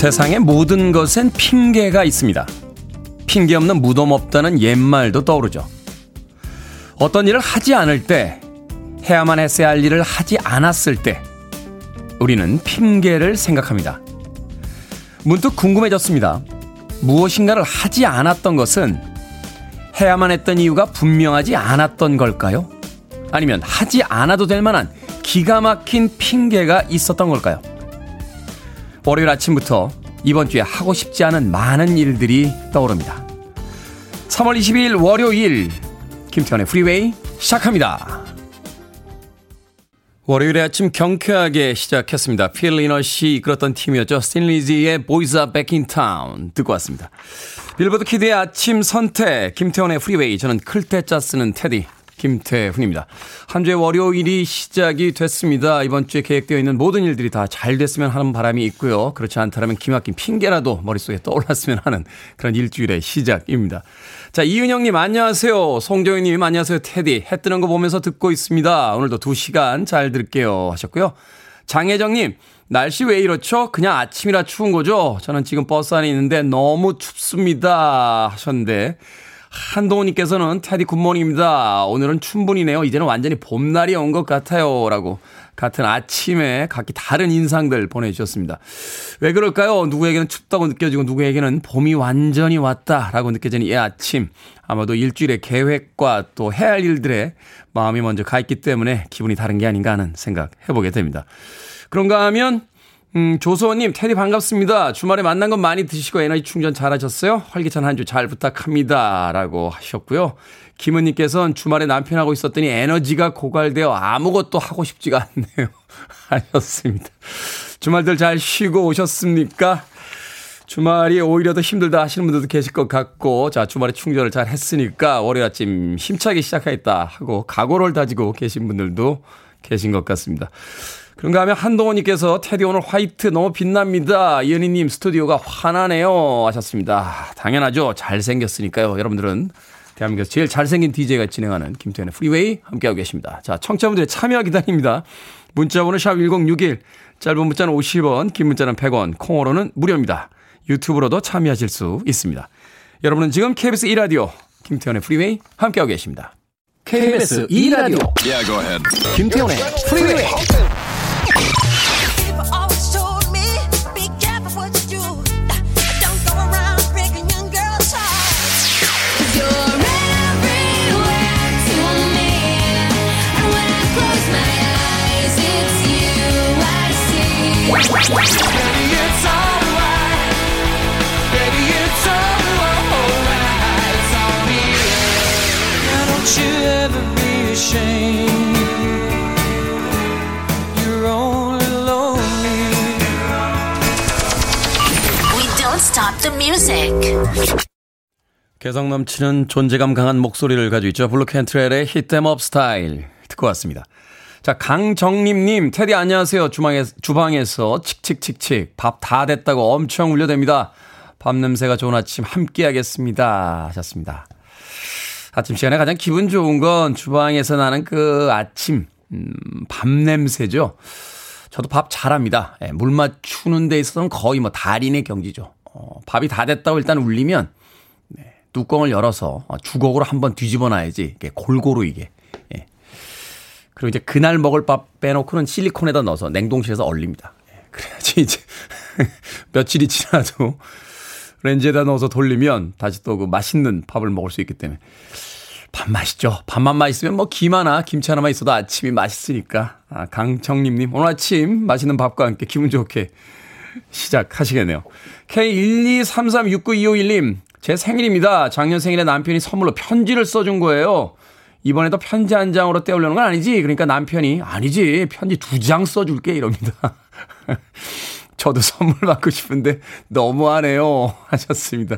세상의 모든 것엔 핑계가 있습니다. 핑계 없는 무덤 없다는 옛말도 떠오르죠. 어떤 일을 하지 않을 때, 해야만 했어야 할 일을 하지 않았을 때, 우리는 핑계를 생각합니다. 문득 궁금해졌습니다. 무엇인가를 하지 않았던 것은 해야만 했던 이유가 분명하지 않았던 걸까요? 아니면 하지 않아도 될 만한 기가 막힌 핑계가 있었던 걸까요? 월요일 아침부터 이번 주에 하고 싶지 않은 많은 일들이 떠오릅니다. 3월 22일 월요일 김태훈의 프리웨이 시작합니다. 월요일의 아침 경쾌하게 시작했습니다. Phil Lynott이 이끌었던 팀이었죠. Thin Lizzy의 Boys Are Back in Town 듣고 왔습니다. 빌보드 kid의 아침 선택 김태훈의 프리웨이 저는 클 태 자 쓰는 테디 김태훈입니다. 한 주의 월요일이 시작이 됐습니다. 이번 주에 계획되어 있는 모든 일들이 다 잘 됐으면 하는 바람이 있고요. 그렇지 않다면 기막힌 핑계라도 머릿속에 떠올랐으면 하는 그런 일주일의 시작입니다. 자, 이은영님 안녕하세요. 송정희님 안녕하세요. 테디 해 뜨는 거 보면서 듣고 있습니다. 오늘도 2시간 잘 들을게요 하셨고요. 장혜정님 날씨 왜 이렇죠? 그냥 아침이라 추운 거죠? 저는 지금 버스 안에 있는데 너무 춥습니다 하셨는데 한동훈님께서는 테디 good morning입니다. 오늘은 춘분이네요. 이제는 완전히 봄날이 온 것 같아요. 라고 같은 아침에 각기 다른 인상들 보내주셨습니다. 왜 그럴까요? 누구에게는 춥다고 느껴지고 누구에게는 봄이 완전히 왔다라고 느껴지는 이 아침. 아마도 일주일의 계획과 또 해야 할 일들에 마음이 먼저 가 있기 때문에 기분이 다른 게 아닌가 하는 생각 해보게 됩니다. 그런가 하면 음, 조소원님, 테디 반갑습니다. 주말에 맛난 것 많이 드시고 에너지 충전 잘 하셨어요? 활기찬 한 주 잘 부탁합니다. 라고 하셨고요. 김은님께서는 주말에 남편하고 있었더니 에너지가 고갈되어 아무것도 하고 싶지가 않네요. 하셨습니다. 주말들 잘 쉬고 오셨습니까? 주말이 오히려 더 힘들다 하시는 분들도 계실 것 같고, 자, 주말에 충전을 잘 했으니까 월요일 아침 힘차게 시작하겠다 하고 각오를 다지고 계신 분들도 계신 것 같습니다. 그런가 하면 한동원님께서 테디 오늘 화이트 너무 빛납니다. 이은희님 스튜디오가 환하네요. 하셨습니다. 당연하죠. 잘생겼으니까요. 여러분들은 대한민국에서 제일 잘생긴 DJ가 진행하는 김태훈의 프리웨이 함께하고 계십니다. 자, 청취자분들의 참여 기다립니다. 문자 번호 샵 1061, 짧은 문자는 50원, 긴 문자는 100원, 콩으로는 무료입니다. 유튜브로도 참여하실 수 있습니다. 여러분은 지금 KBS 2라디오 김태훈의 프리웨이 함께하고 계십니다. KBS 2라디오 yeah, 김태훈의 프리웨이 개성 넘치는 존재감 강한 목소리를 가지고 있죠. Blu Cantrell의 Hit 'Em Up Style 듣고 왔습니다. 자, 강정림님, 테디 안녕하세요. 주방에, 주방에서 칙칙칙칙 밥 다 됐다고 엄청 울려댑니다. 밥 냄새가 좋은 아침 함께 하겠습니다. 하셨습니다. 아침 시간에 가장 기분 좋은 건 주방에서 나는 그 아침, 음, 밥 냄새죠. 저도 밥 잘합니다. 예, 물 맞추는 데 있어서는 거의 뭐 달인의 경지죠. 어, 밥이 다 됐다고 일단 울리면, 네, 뚜껑을 열어서 주걱으로 한번 뒤집어 놔야지. 이게 골고루 이게. 예, 그리고 이제 그날 먹을 밥 빼놓고는 실리콘에다 넣어서 냉동실에서 얼립니다. 예, 그래야지 이제 며칠이 지나도 렌즈에다 넣어서 돌리면 다시 또 그 맛있는 밥을 먹을 수 있기 때문에 밥 맛있죠. 밥만 맛있으면 뭐 김 하나, 김치 하나만 있어도 아침이 맛있으니까. 아, 강청림님, 오늘 아침 맛있는 밥과 함께 기분 좋게 시작하시겠네요. K123369251님, 제 생일입니다. 작년 생일에 남편이 선물로 편지를 써준 거예요. 이번에도 편지 한 장으로 떼우려는 건 아니지. 그러니까 남편이 아니지. 편지 두 장 써줄게 이럽니다. 저도 선물 받고 싶은데 너무하네요. 하셨습니다.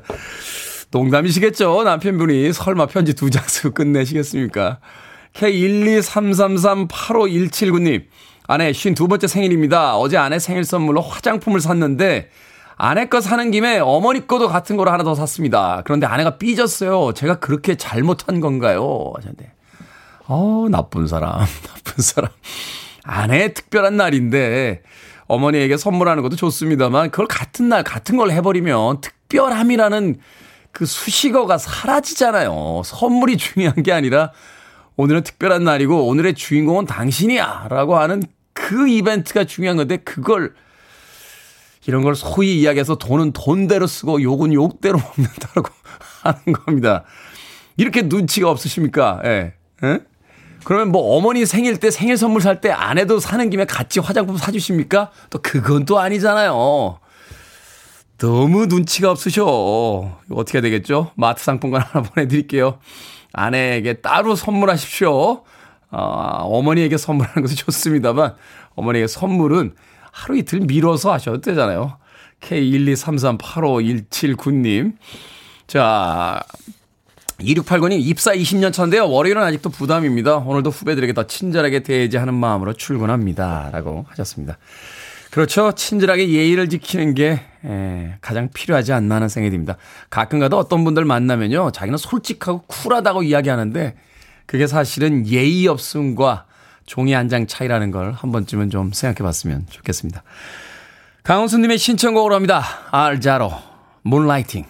농담이시겠죠? 남편분이 설마 편지 두 장 쓰고 끝내시겠습니까? K123338517구님. 아내 52번째 생일입니다. 어제 아내 생일 선물로 화장품을 샀는데 아내 거 사는 김에 어머니 거도 같은 거를 하나 더 샀습니다. 그런데 아내가 삐졌어요. 제가 그렇게 잘못한 건가요? 하셨는데. 어, 나쁜 사람, 나쁜 사람. 아내의 특별한 날인데 어머니에게 선물하는 것도 좋습니다만 그걸 같은 날 같은 걸 해버리면 특별함이라는 그 수식어가 사라지잖아요. 선물이 중요한 게 아니라 오늘은 특별한 날이고 오늘의 주인공은 당신이야 라고 하는 그 이벤트가 중요한 건데 그걸 이런 걸 소위 이야기해서 돈은 돈대로 쓰고 욕은 욕대로 먹는다라고 하는 겁니다. 이렇게 눈치가 없으십니까? 예. 예? 그러면 뭐 어머니 생일 때 생일 선물 살 때 아내도 사는 김에 같이 화장품 사주십니까? 또 그건 또 아니잖아요. 너무 눈치가 없으셔. 어떻게 되겠죠? 마트 상품권 하나 보내드릴게요. 아내에게 따로 선물하십시오. 어, 어머니에게 선물하는 것은 좋습니다만, 어머니에게 선물은 하루 이틀 미뤄서 하셔도 되잖아요. K123385179님. 자, 2689님 입사 20년 차인데요. 월요일은 아직도 부담입니다. 오늘도 후배들에게 더 친절하게 대해지하는 마음으로 출근합니다. 라고 하셨습니다. 그렇죠. 친절하게 예의를 지키는 게 에, 가장 필요하지 않나 하는 생각이 듭니다. 가끔가다 어떤 분들 만나면요. 자기는 솔직하고 쿨하다고 이야기하는데 그게 사실은 예의 없음과 종이 한 장 차이라는 걸 한 번쯤은 좀 생각해 봤으면 좋겠습니다. 강원수님의 신청곡으로 합니다. 알자로, 문라이팅.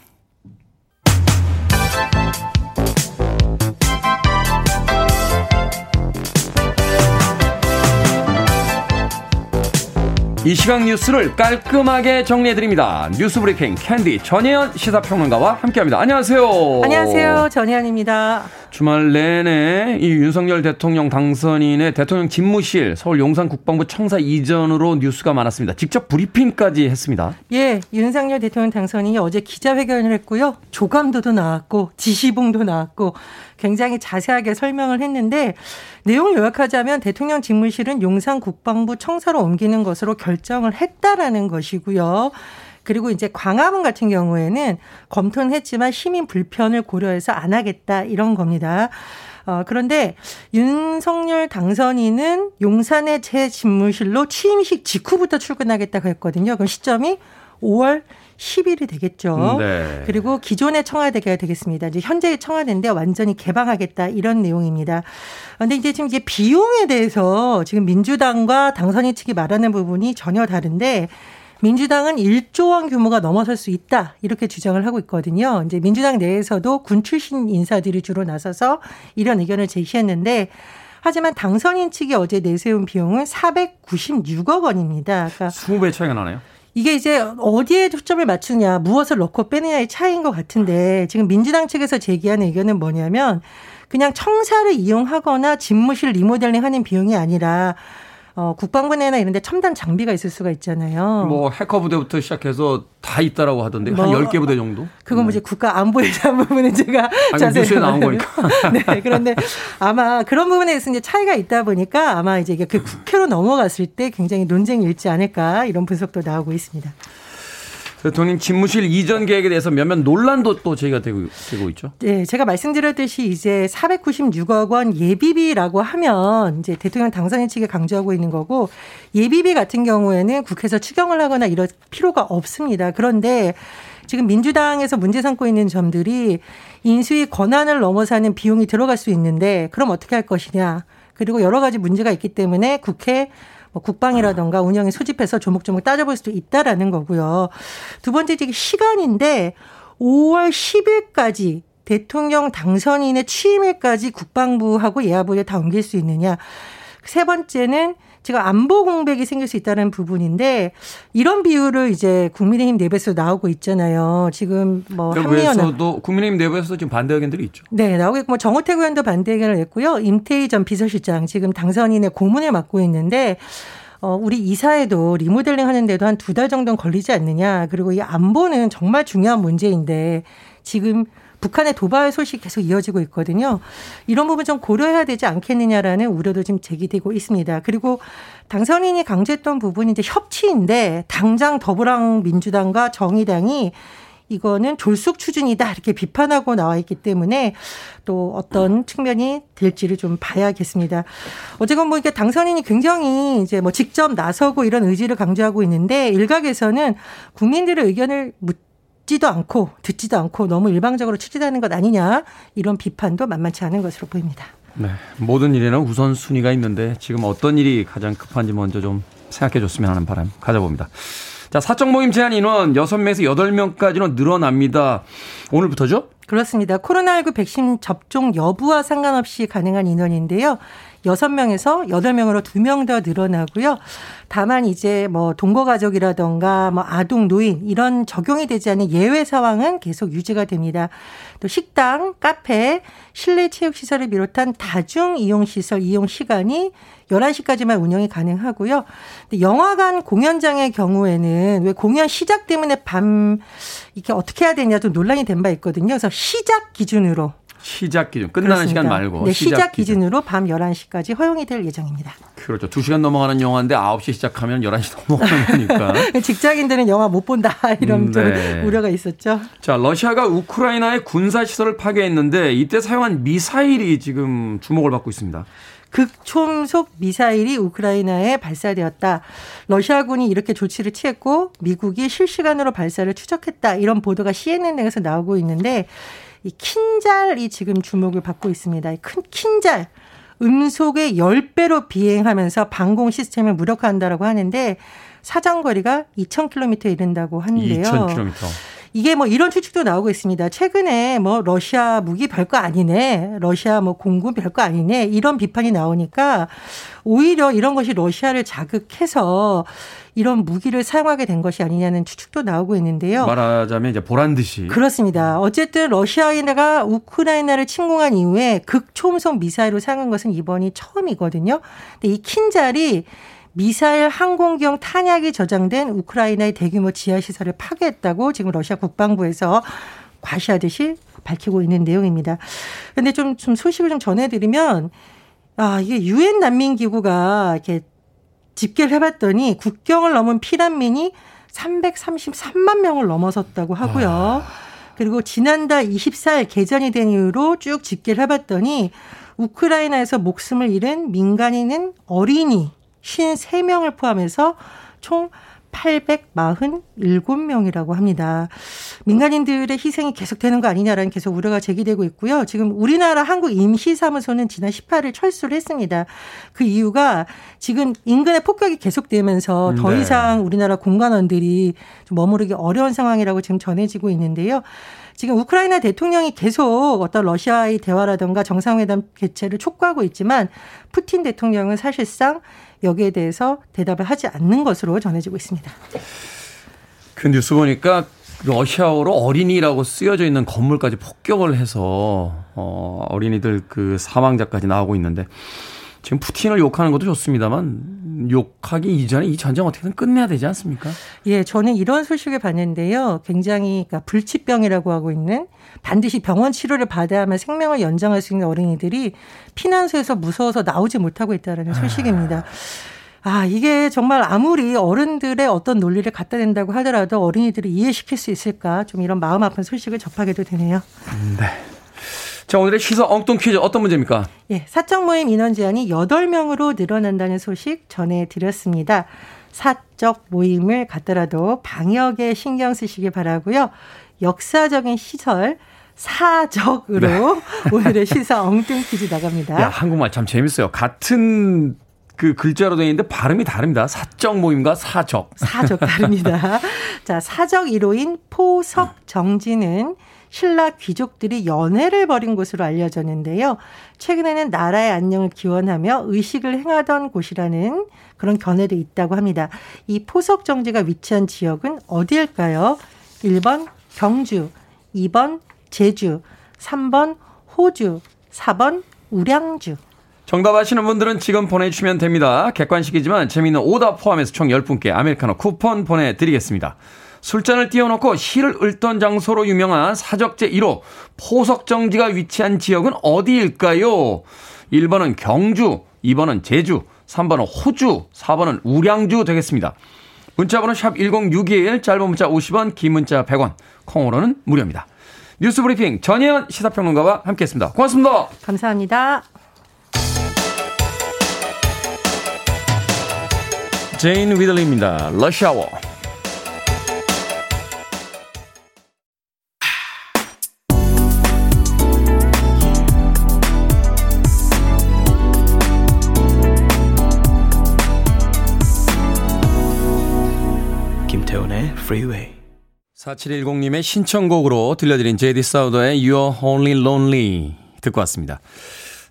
이 시각 뉴스를 깔끔하게 정리해드립니다. 뉴스 브리핑 캔디 전혜연 시사평론가와 함께합니다. 안녕하세요. 안녕하세요. 전혜연입니다. 주말 내내 이 윤석열 대통령 당선인의 대통령 집무실 서울 용산 국방부 청사 이전으로 뉴스가 많았습니다. 직접 브리핑까지 했습니다. 예, 윤석열 대통령 당선인이 어제 기자회견을 했고요. 조감도도 나왔고 지시봉도 나왔고 굉장히 자세하게 설명을 했는데 내용을 요약하자면 대통령 집무실은 용산 국방부 청사로 옮기는 것으로 결정을 했다라는 것이고요. 그리고 이제 광화문 같은 경우에는 검토는 했지만 시민 불편을 고려해서 안 하겠다 이런 겁니다. 어, 그런데 윤석열 당선인은 용산의 제 집무실로 취임식 직후부터 출근하겠다고 했거든요. 그럼 시점이 5월 10일이 되겠죠. 네. 그리고 기존의 청와대가 되겠습니다. 이제 현재의 청와대인데 완전히 개방하겠다 이런 내용입니다. 그런데 이제 지금 이제 비용에 대해서 지금 민주당과 당선인 측이 말하는 부분이 전혀 다른데 민주당은 1조 원 규모가 넘어설 수 있다. 이렇게 주장을 하고 있거든요. 이제 민주당 내에서도 군 출신 인사들이 주로 나서서 이런 의견을 제시했는데 하지만 당선인 측이 어제 내세운 비용은 496억 원입니다. 그러니까 20배 차이가 나네요. 이게 이제 어디에 초점을 맞추냐, 무엇을 넣고 빼느냐의 차이인 것 같은데 지금 민주당 측에서 제기하는 의견은 뭐냐면 그냥 청사를 이용하거나 집무실 리모델링 하는 비용이 아니라 어, 국방부 내나 이런 데 첨단 장비가 있을 수가 있잖아요. 뭐 해커 부대부터 시작해서 다 있다라고 하던데 뭐, 한 10개 부대 정도? 그건 뭐 이제 국가 안보에 대한 부분은 제가 자세히 뉴스에 나온 거니까. 네. 그런데 아마 그런 부분에 서 이제 차이가 있다 보니까 아마 이제 그 국회로 넘어갔을 때 굉장히 논쟁이 일지 않을까 이런 분석도 나오고 있습니다. 대통령 집무실 이전 계획에 대해서 몇몇 논란도 또 제기가 되고, 되고 있죠. 네, 제가 말씀드렸듯이 이제 496억 원 예비비라고 하면 이제 대통령 당선인 측에 강조하고 있는 거고 예비비 같은 경우에는 국회에서 추경을 하거나 이럴 필요가 없습니다. 그런데 지금 민주당에서 문제 삼고 있는 점들이 인수위 권한을 넘어서는 비용이 들어갈 수 있는데 그럼 어떻게 할 것이냐. 그리고 여러 가지 문제가 있기 때문에 국회 뭐 국방이라던가 운영에 소집해서 조목조목 따져볼 수도 있다라는 거고요. 두 번째 이게 시간인데 5월 10일까지 대통령 당선인의 취임일까지 국방부하고 예하부에 다 옮길 수 있느냐. 세 번째는 지금 안보 공백이 생길 수 있다는 부분인데 이런 비율을 이제 국민의힘 내부에서 나오고 있잖아요. 지금 뭐 한미연도 국민의힘 내부에서도 지금 반대 의견들이 있죠. 네, 나오고 있고 뭐 정호택 의원도 반대 의견을 냈고요. 임태희 전 비서실장 지금 당선인의 고문을 맡고 있는데 어, 우리 이사에도 리모델링 하는데도 한 두 달 정도는 걸리지 않느냐. 그리고 이 안보는 정말 중요한 문제인데 지금 북한의 도발 소식 계속 이어지고 있거든요. 이런 부분 좀 고려해야 되지 않겠느냐라는 우려도 지금 제기되고 있습니다. 그리고 당선인이 강조했던 부분이 이제 협치인데 당장 더불어민 민주당과 정의당이 이거는 졸속 추진이다 이렇게 비판하고 나와 있기 때문에 또 어떤 측면이 될지를 좀 봐야겠습니다. 어쨌건 뭐 이게 당선인이 굉장히 이제 뭐 직접 나서고 이런 의지를 강조하고 있는데 일각에서는 국민들의 의견을 묻 듣지도 않고 듣지도 않고 너무 일방적으로 추진하는 것 아니냐 이런 비판도 만만치 않은 것으로 보입니다. 네, 모든 일에는 우선 순위가 있는데 지금 어떤 일이 가장 급한지 먼저 좀 생각해 줬으면 하는 바람 가져봅니다. 자, 사적 모임 제한 인원 6명에서 8명까지는 늘어납니다. 오늘부터죠? 그렇습니다. 코로나19 백신 접종 여부와 상관없이 가능한 인원인데요. 6명에서 8명으로 2명 더 늘어나고요. 다만 이제 뭐 동거 가족이라던가 뭐 아동, 노인 이런 적용이 되지 않는 예외 상황은 계속 유지가 됩니다. 또 식당, 카페, 실내 체육 시설을 비롯한 다중 이용 시설 이용 시간이 11시까지만 운영이 가능하고요. 영화관 공연장의 경우에는 왜 공연 시작 때문에 밤 이렇게 어떻게 해야 되냐 좀 논란이 된 바 있거든요. 그래서 시작 기준으로 시작 기준 끝나는 그렇습니다. 시간 말고 네, 시작, 시작 기준. 기준 으로 밤 11시까지 허용이 될 예정입니다. 그렇죠. 2시간 넘어가는 영화인데 9시 시작하면 11시 넘어가는 거니까. 직장인들은 영화 못 본다 이런 음, 네. 우려가 있었죠. 자, 러시아가 우크라이나의 군사 시설을 파괴했는데 이때 사용한 미사일이 지금 주목을 받고 있습니다. 극초음속 미사일이 우크라이나에 발사되었다. 러시아군이 이렇게 조치를 취했고 미국이 실시간으로 발사를 추적했다. 이런 보도가 CNN 등에서 나오고 있는데 이 킨잘이 지금 주목을 받고 있습니다. 큰 킨잘. 음속의 10배로 비행하면서 방공 시스템을 무력화한다라고 하는데 사정거리가 2,000km에 이른다고 하는데요. 2,000km. 이게 뭐 이런 추측도 나오고 있습니다. 최근에 뭐 러시아 무기 별거 아니네. 러시아 뭐 공군 별거 아니네. 이런 비판이 나오니까 오히려 이런 것이 러시아를 자극해서 이런 무기를 사용하게 된 것이 아니냐는 추측도 나오고 있는데요. 말하자면 이제 보란 듯이. 그렇습니다. 어쨌든 러시아가 우크라이나를 침공한 이후에 극초음속 미사일을 사용한 것은 이번이 처음이거든요. 근데 이 킨잘이 미사일 항공기용 탄약이 저장된 우크라이나의 대규모 지하시설을 파괴했다고 지금 러시아 국방부에서 과시하듯이 밝히고 있는 내용입니다. 근데 좀, 좀 소식을 좀 전해드리면, 아, 이게 유엔 난민기구가 이렇게 집계를 해봤더니 국경을 넘은 피난민이 333만 명을 넘어섰다고 하고요. 아. 그리고 지난달 24일 개전이 된 이후로 쭉 집계를 해봤더니 우크라이나에서 목숨을 잃은 민간인은 어린이 53명을 포함해서 총 847명이라고 합니다. 민간인들의 희생이 계속되는 거 아니냐라는 계속 우려가 제기되고 있고요. 지금 우리나라 한국 임시사무소는 지난 18일 철수를 했습니다. 그 이유가 지금 인근의 폭격이 계속되면서 더 네. 이상 우리나라 공관원들이 좀 머무르기 어려운 상황이라고 지금 전해지고 있는데요. 지금 우크라이나 대통령이 계속 어떤 러시아의 대화라든가 정상회담 개최를 촉구하고 있지만 푸틴 대통령은 사실상 여기에 대해서 대답을 하지 않는 것으로 전해지고 있습니다. 그 뉴스 보니까 러시아어로 어린이라고 쓰여져 있는 건물까지 폭격을 해서 어, 어린이들 그 사망자까지 나오고 있는데 지금 푸틴을 욕하는 것도 좋습니다만 욕하기 이전에 이 전쟁 어떻게든 끝내야 되지 않습니까? 예, 저는 이런 소식을 봤는데요. 굉장히 그러니까 불치병이라고 하고 있는 반드시 병원 치료를 받아야만 생명을 연장할 수 있는 어린이들이 피난소에서 무서워서 나오지 못하고 있다는 소식입니다. 아, 이게 정말 아무리 어른들의 어떤 논리를 갖다 댄다고 하더라도 어린이들이 이해시킬 수 있을까 좀 이런 마음 아픈 소식을 접하게도 되네요. 네. 자, 오늘의 시사 엉뚱 퀴즈 어떤 문제입니까? 예, 사적 모임 인원 제한이 8명으로 늘어난다는 소식 전해드렸습니다. 사적 모임을 갖더라도 방역에 신경 쓰시기 바라고요. 역사적인 시설 사적으로 네. 오늘의 시사 엉뚱 퀴즈 나갑니다. 야, 한국말 참 재밌어요. 같은 그 글자로 되어 있는데 발음이 다릅니다. 사적 모임과 사적. 사적 다릅니다. 자, 사적 1호인 포석 정지는 신라 귀족들이 연회를 벌인 곳으로 알려졌는데요. 최근에는 나라의 안녕을 기원하며 의식을 행하던 곳이라는 그런 견해도 있다고 합니다. 이 포석 정지가 위치한 지역은 어디일까요? 1번 경주, 2번 제주, 3번 호주, 4번 우량주. 정답 아시는 분들은 지금 보내주시면 됩니다. 객관식이지만 재미있는 오답 포함해서 총 10분께 아메리카노 쿠폰 보내드리겠습니다. 술잔을 띄워놓고 시를 읊던 장소로 유명한 사적제 1호 포석정지가 위치한 지역은 어디일까요? 1번은 경주, 2번은 제주, 3번은 호주, 4번은 우량주 되겠습니다. 문자번호 샵 1061, 짧은 문자 50원, 긴 문자 100원, 콩으로는 무료입니다. 뉴스 브리핑 전혜연 시사평론가와 함께했습니다. 고맙습니다. 감사합니다. 제인 위들리입니다. 러시아워. Freeway. 4710님의 신청곡으로 들려드린 제디 사우더의 You're Only Lonely 듣고 왔습니다.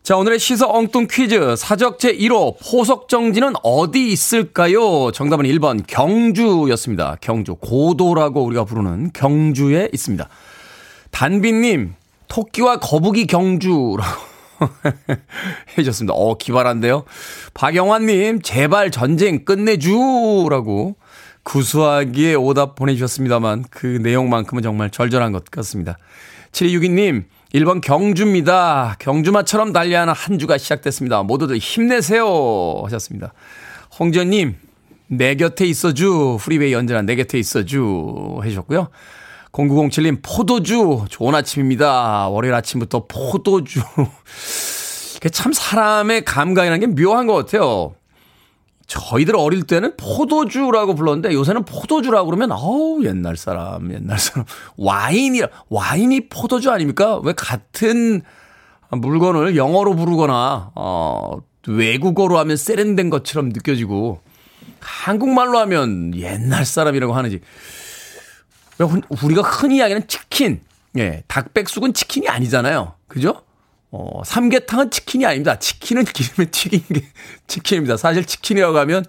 자, 오늘의 시서 엉뚱 퀴즈. 사적제 1호 포석정지는 어디 있을까요? 정답은 1번 경주였습니다. 경주. 고도라고 우리가 부르는 경주에 있습니다. 단비님, 토끼와 거북이 경주라고 해주셨습니다. 어, 기발한데요? 박영환님, 제발 전쟁 끝내주라고 구수하게 오답 보내주셨습니다만 그 내용만큼은 정말 절절한 것 같습니다. 7262님, 1번 경주입니다. 경주마처럼 달려야 하는 한 주가 시작됐습니다. 모두들 힘내세요. 하셨습니다. 홍전님, 내 곁에 있어주. 프리웨이 언제나 내 곁에 있어주. 해주셨고요. 0907님, 포도주. 좋은 아침입니다. 월요일 아침부터 포도주. 참 사람의 감각이라는 게 묘한 것 같아요. 저희들 어릴 때는 포도주라고 불렀는데 요새는 포도주라고 그러면 어우 옛날 사람 옛날 사람 와인이 와인이 포도주 아닙니까? 왜 같은 물건을 영어로 부르거나 어 외국어로 하면 세련된 것처럼 느껴지고 한국말로 하면 옛날 사람이라고 하는지 우리가 흔히 이야기하는 치킨 예 닭백숙은 치킨이 아니잖아요 그죠? 어, 삼계탕은 치킨이 아닙니다. 치킨은 기름에 튀긴 게 치킨입니다. 사실 치킨이라고 하면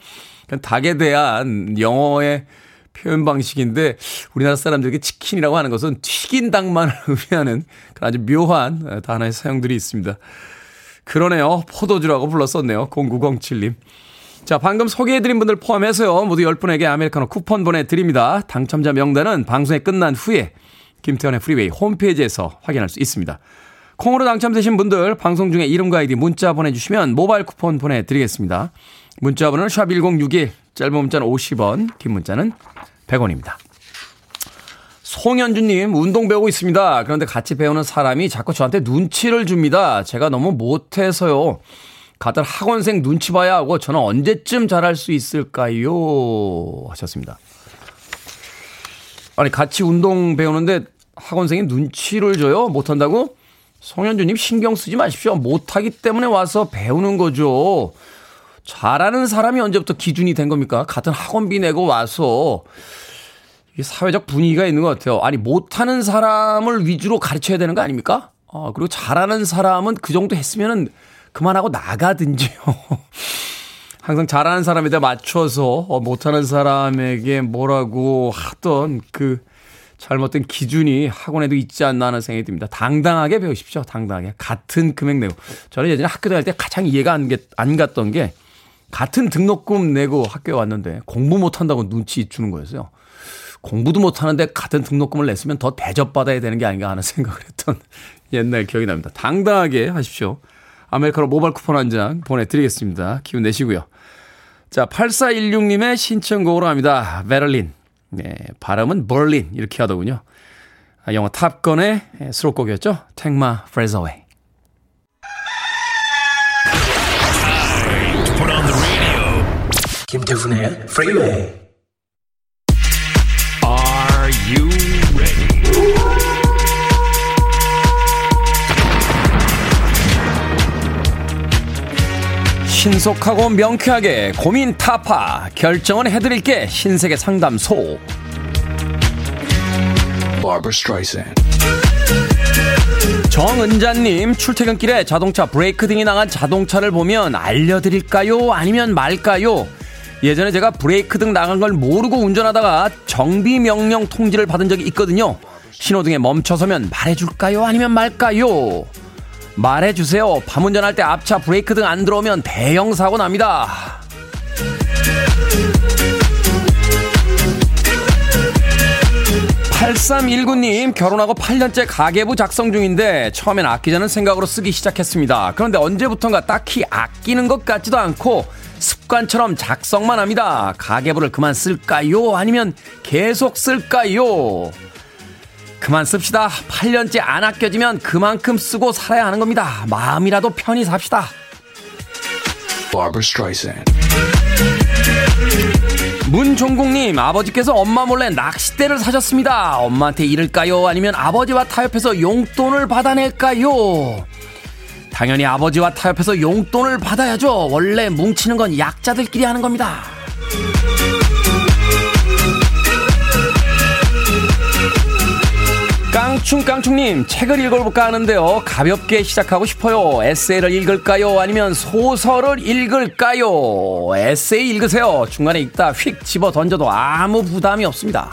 닭에 대한 영어의 표현 방식인데 우리나라 사람들에게 치킨이라고 하는 것은 튀긴 닭만을 의미하는 그런 아주 묘한 단어의 사용들이 있습니다. 그러네요. 포도주라고 불렀었네요. 0907님. 자, 방금 소개해드린 분들 포함해서요. 모두 10분에게 아메리카노 쿠폰 보내드립니다. 당첨자 명단은 방송이 끝난 후에 김태훈의 프리웨이 홈페이지에서 확인할 수 있습니다. 콩으로 당첨되신 분들 방송 중에 이름과 아이디 문자 보내주시면 모바일 쿠폰 보내드리겠습니다. 문자 번호는 샵1061 짧은 문자는 50원 긴 문자는 100원입니다. 송현주님 운동 배우고 있습니다. 그런데 같이 배우는 사람이 자꾸 저한테 눈치를 줍니다. 제가 너무 못해서요. 다들 학원생 눈치 봐야 하고 저는 언제쯤 잘할 수 있을까요? 하셨습니다. 아니 같이 운동 배우는데 학원생이 눈치를 줘요? 못한다고? 송현주님 신경 쓰지 마십시오. 못하기 때문에 와서 배우는 거죠. 잘하는 사람이 언제부터 기준이 된 겁니까? 같은 학원비 내고 와서 이게 사회적 분위기가 있는 것 같아요. 아니 못하는 사람을 위주로 가르쳐야 되는 거 아닙니까? 어, 그리고 잘하는 사람은 그 정도 했으면은 그만하고 나가든지요. 항상 잘하는 사람에 다 맞춰서 어, 못하는 사람에게 뭐라고 하던 그 잘못된 기준이 학원에도 있지 않나 하는 생각이 듭니다. 당당하게 배우십시오. 당당하게. 같은 금액 내고. 저는 예전에 학교 다닐 때 가장 이해가 안, 안 갔던 게 같은 등록금 내고 학교에 왔는데 공부 못한다고 눈치 주는 거였어요. 공부도 못하는데 같은 등록금을 냈으면 더 대접받아야 되는 게 아닌가 하는 생각을 했던 옛날 기억이 납니다. 당당하게 하십시오. 아메리카노 모바일 쿠폰 한 장 보내드리겠습니다. 기운 내시고요. 자, 8416님의 신청곡으로 합니다. 베를린. 네, 발음은 벌린 이렇게 하더군요. 아, 영화 탑건의 수록곡이었죠. Take my breath away. 김태훈의 Freeway. Are you 신속하고 명쾌하게 고민 타파 결정은 해드릴게 신세계 상담소. 정은자님 출퇴근길에 자동차 브레이크 등이 나간 자동차를 보면 알려드릴까요? 아니면 말까요? 예전에 제가 브레이크 등 나간 걸 모르고 운전하다가 정비 명령 통지를 받은 적이 있거든요. 신호등에 멈춰서면 말해줄까요? 아니면 말까요 말해주세요. 밤 운전할 때 앞차 브레이크 등 안 들어오면 대형 사고 납니다. 8319님, 결혼하고 8년째 가계부 작성 중인데, 처음엔 아끼자는 생각으로 쓰기 시작했습니다. 그런데 언제부턴가 딱히 아끼는 것 같지도 않고, 습관처럼 작성만 합니다. 가계부를 그만 쓸까요? 아니면 계속 쓸까요? 그만 씁시다. 8년째 안 아껴지면 그만큼 쓰고 살아야 하는 겁니다. 마음이라도 편히 삽시다. 문종국님, 아버지께서 엄마 몰래 낚싯대를 사셨습니다. 엄마한테 잃을까요? 아니면 아버지와 타협해서 용돈을 받아낼까요? 당연히 아버지와 타협해서 용돈을 받아야죠. 원래 뭉치는 건 약자들끼리 하는 겁니다. 깡충깡충님, 책을 읽어볼까 하는데요. 가볍게 시작하고 싶어요. 에세이를 읽을까요? 아니면 소설을 읽을까요? 에세이 읽으세요. 중간에 읽다 휙 집어 던져도 아무 부담이 없습니다.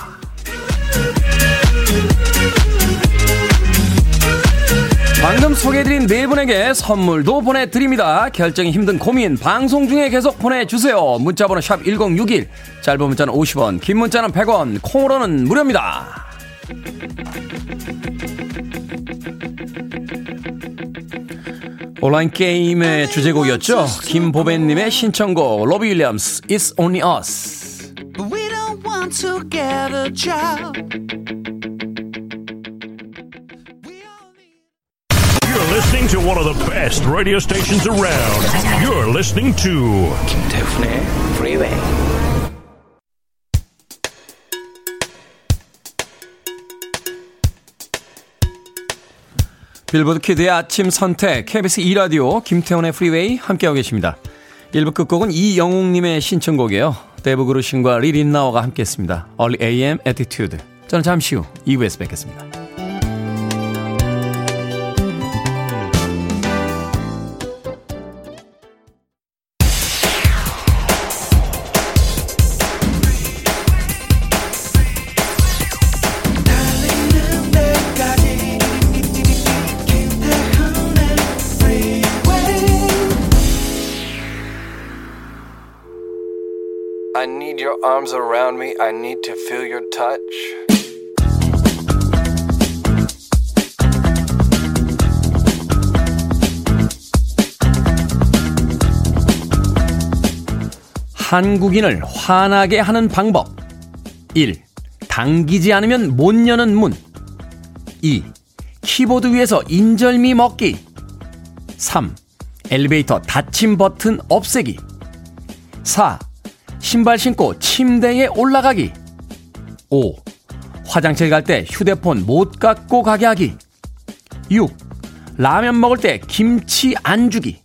방금 소개해드린 네 분에게 선물도 보내드립니다. 결정이 힘든 고민 방송 중에 계속 보내주세요. 문자번호 샵 1061, 짧은 문자는 50원, 긴 문자는 100원, 콩으로는 무료입니다. 온라인 게임의 주제곡이었죠. 김보배님의 신청곡 로비 윌리엄스 It's Only Us. We don't want to get a job. You're listening to one of the best radio stations around. You're listening to 김태훈의 Freeway. 빌보드 키드의 아침 선택 KBS 2라디오 김태훈의 프리웨이 함께하고 계십니다. 1부 끝곡은 이영웅님의 신청곡이에요. 데이브 그루신과 리 릿나워가 함께했습니다. Early AM Attitude. 저는 잠시 후 2부에서 뵙겠습니다. Arms around me. I need to feel your touch. 한국인을 화나게 하는 방법. 1. 당기지 않으면 못 여는 문. 2. 키보드 위에서 인절미 먹기. 3. 엘리베이터 닫힘 버튼 없애기. 4. 신발 신고 침대에 올라가기. 5. 화장실 갈 때 휴대폰 못 갖고 가게 하기. 6. 라면 먹을 때 김치 안 주기.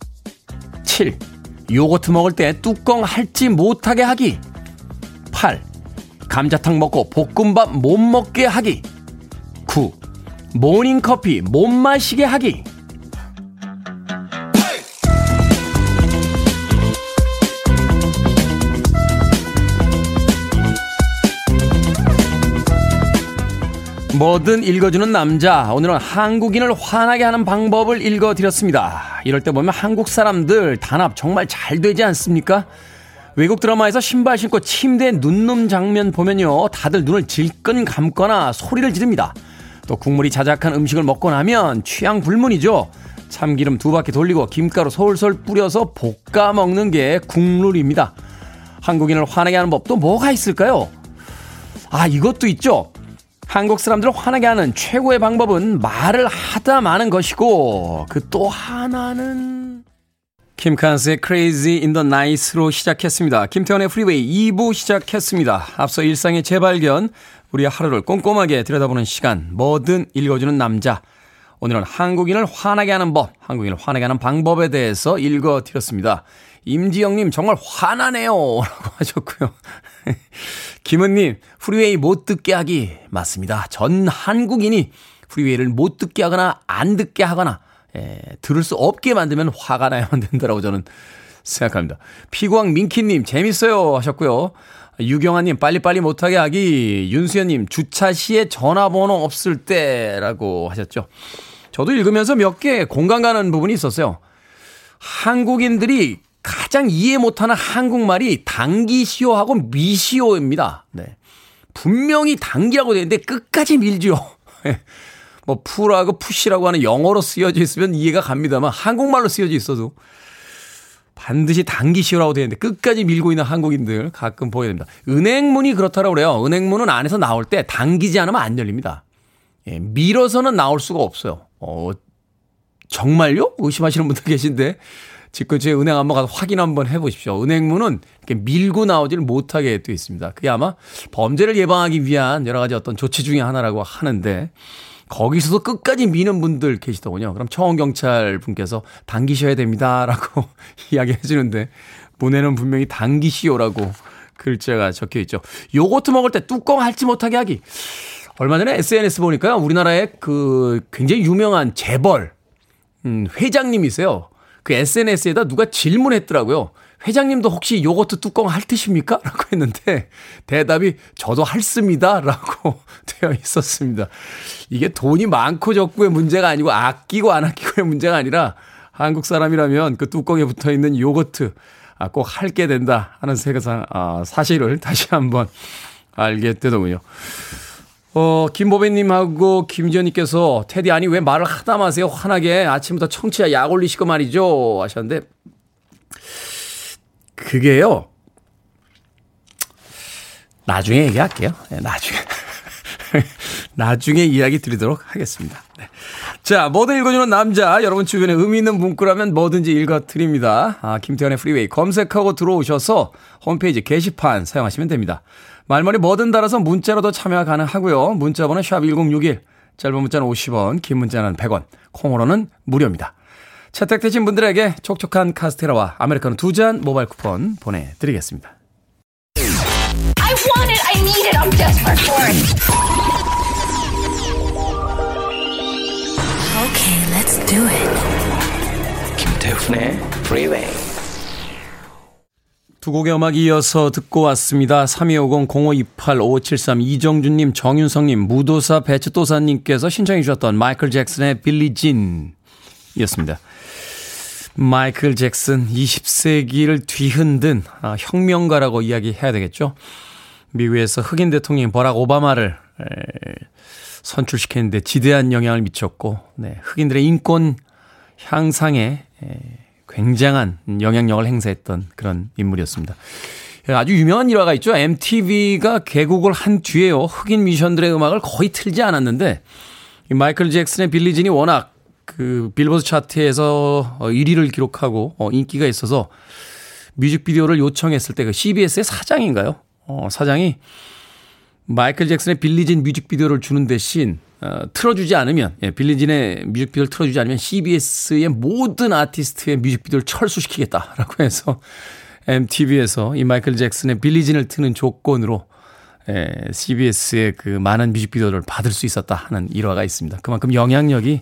7. 요거트 먹을 때 뚜껑 핥지 못하게 하기. 8. 감자탕 먹고 볶음밥 못 먹게 하기. 9. 모닝커피 못 마시게 하기. 뭐든 읽어주는 남자. 오늘은 한국인을 화나게 하는 방법을 읽어드렸습니다. 이럴 때 보면 한국 사람들 단합 정말 잘 되지 않습니까? 외국 드라마에서 신발 신고 침대에 눕는 장면 보면요. 다들 눈을 질끈 감거나 소리를 지릅니다. 또 국물이 자작한 음식을 먹고 나면 취향 불문이죠. 참기름 두 바퀴 돌리고 김가루 솔솔 뿌려서 볶아 먹는 게 국룰입니다. 한국인을 화나게 하는 법도 뭐가 있을까요? 아, 이것도 있죠. 한국 사람들을 화나게 하는 최고의 방법은 말을 하다 마는 것이고 그 또 하나는 킴 칸스의 Crazy in the Night로 시작했습니다. 김태훈의 프리웨이 2부 시작했습니다. 앞서 일상의 재발견, 우리의 하루를 꼼꼼하게 들여다보는 시간, 뭐든 읽어주는 남자. 오늘은 한국인을 화나게 하는 법, 한국인을 화나게 하는 방법에 대해서 읽어드렸습니다. 임지영님 정말 화나네요. 라고 하셨고요. 김은님, 프리웨이 못 듣게 하기. 맞습니다. 전 한국인이 프리웨이를 못 듣게 하거나 안 듣게 하거나, 에, 들을 수 없게 만들면 화가 나야만 된다라고 저는 생각합니다. 피광 민키님, 재밌어요. 하셨고요. 유경아님, 빨리빨리 못하게 하기. 윤수연님, 주차 시에 전화번호 없을 때라고 하셨죠. 저도 읽으면서 몇 개 공감 가는 부분이 있었어요. 한국인들이 가장 이해 못하는 한국말이 당기시오하고 미시오입니다. 네. 분명히 당기라고 되는데 끝까지 밀죠. 뭐 푸라고 푸시라고 하는 영어로 쓰여져 있으면 이해가 갑니다만 한국말로 쓰여져 있어도 반드시 당기시오라고 되는데 끝까지 밀고 있는 한국인들 가끔 보여야 됩니다. 은행문이 그렇다고 그래요. 은행문은 안에서 나올 때 당기지 않으면 안 열립니다. 예, 밀어서는 나올 수가 없어요. 어, 정말요? 의심하시는 분들 계신데 집 근처에 은행 한번 가서 확인 한번 해보십시오. 은행문은 이렇게 밀고 나오지를 못하게 되어 있습니다. 그게 아마 범죄를 예방하기 위한 여러 가지 어떤 조치 중의 하나라고 하는데 거기서도 끝까지 미는 분들 계시더군요. 그럼 청원경찰 분께서 당기셔야 됩니다 라고 이야기해 주는데 문에는 분명히 당기시오라고 글자가 적혀 있죠. 요거트 먹을 때 뚜껑 핥지 못하게 하기. 얼마 전에 SNS 보니까요. 우리나라에 그 굉장히 유명한 재벌, 음, 회장님이세요. 그 SNS에다 누가 질문했더라고요. 회장님도 혹시 요거트 뚜껑 핥으십니까? 라고 했는데 대답이 저도 핥습니다. 라고 되어 있었습니다. 이게 돈이 많고 적고의 문제가 아니고 아끼고 안 아끼고의 문제가 아니라 한국 사람이라면 그 뚜껑에 붙어 있는 요거트 아, 꼭 핥게 된다 하는 세계상 아, 사실을 다시 한번 알게 되더군요. 어, 김보배님하고 김지현님께서 테디 아니 왜 말을 하다 마세요 환하게 아침부터 청취자 약 올리시고 말이죠 하셨는데 그게요 나중에 얘기할게요. 네, 나중에 나중에 이야기 드리도록 하겠습니다. 네. 자, 뭐든 읽어주는 남자. 여러분 주변에 의미 있는 문구라면 뭐든지 읽어드립니다. 아, 김태현의 프리웨이 검색하고 들어오셔서 홈페이지 게시판 사용하시면 됩니다. 말머리 뭐든 달아서 문자로도 참여 가능하고요. 문자 번호 샵 1061. 짧은 문자는 50원, 긴 문자는 100원, 콩으로는 무료입니다. 채택되신 분들에게 촉촉한 카스테라와 아메리카노 두 잔 모바일 쿠폰 보내드리겠습니다. I want it, I need it, I'm desperate for it. Okay, let's do it. 김태훈의 Freeway. 두 곡의 음악 이어서 듣고 왔습니다. 3250-0528-5573 이정준님, 정윤성님, 무도사 배츠도사님께서 신청해 주셨던 마이클 잭슨의 빌리 진 이었습니다. 마이클 잭슨 20세기를 뒤흔든 아, 혁명가라고 이야기해야 되겠죠. 미국에서 흑인 대통령 버락 오바마를 에, 선출시켰는데 지대한 영향을 미쳤고 네, 흑인들의 인권 향상에 에, 굉장한 영향력을 행사했던 그런 인물이었습니다. 아주 유명한 일화가 있죠. MTV가 개국을 한 뒤에요. 흑인 뮤지션들의 음악을 거의 틀지 않았는데 마이클 잭슨의 빌리진이 워낙 그 빌보드 차트에서 1위를 기록하고 어, 인기가 있어서 뮤직비디오를 요청했을 때 그 CBS의 사장인가요? 어, 사장이 마이클 잭슨의 빌리진 뮤직비디오를 주는 대신 어, 틀어주지 않으면 예, Billie Jean의 뮤직비디오를 틀어주지 않으면 CBS의 모든 아티스트의 뮤직비디오를 철수시키겠다라고 해서 MTV에서 이 마이클 잭슨의 Billie Jean을 트는 조건으로 예, CBS의 그 많은 뮤직비디오를 받을 수 있었다 하는 일화가 있습니다. 그만큼 영향력이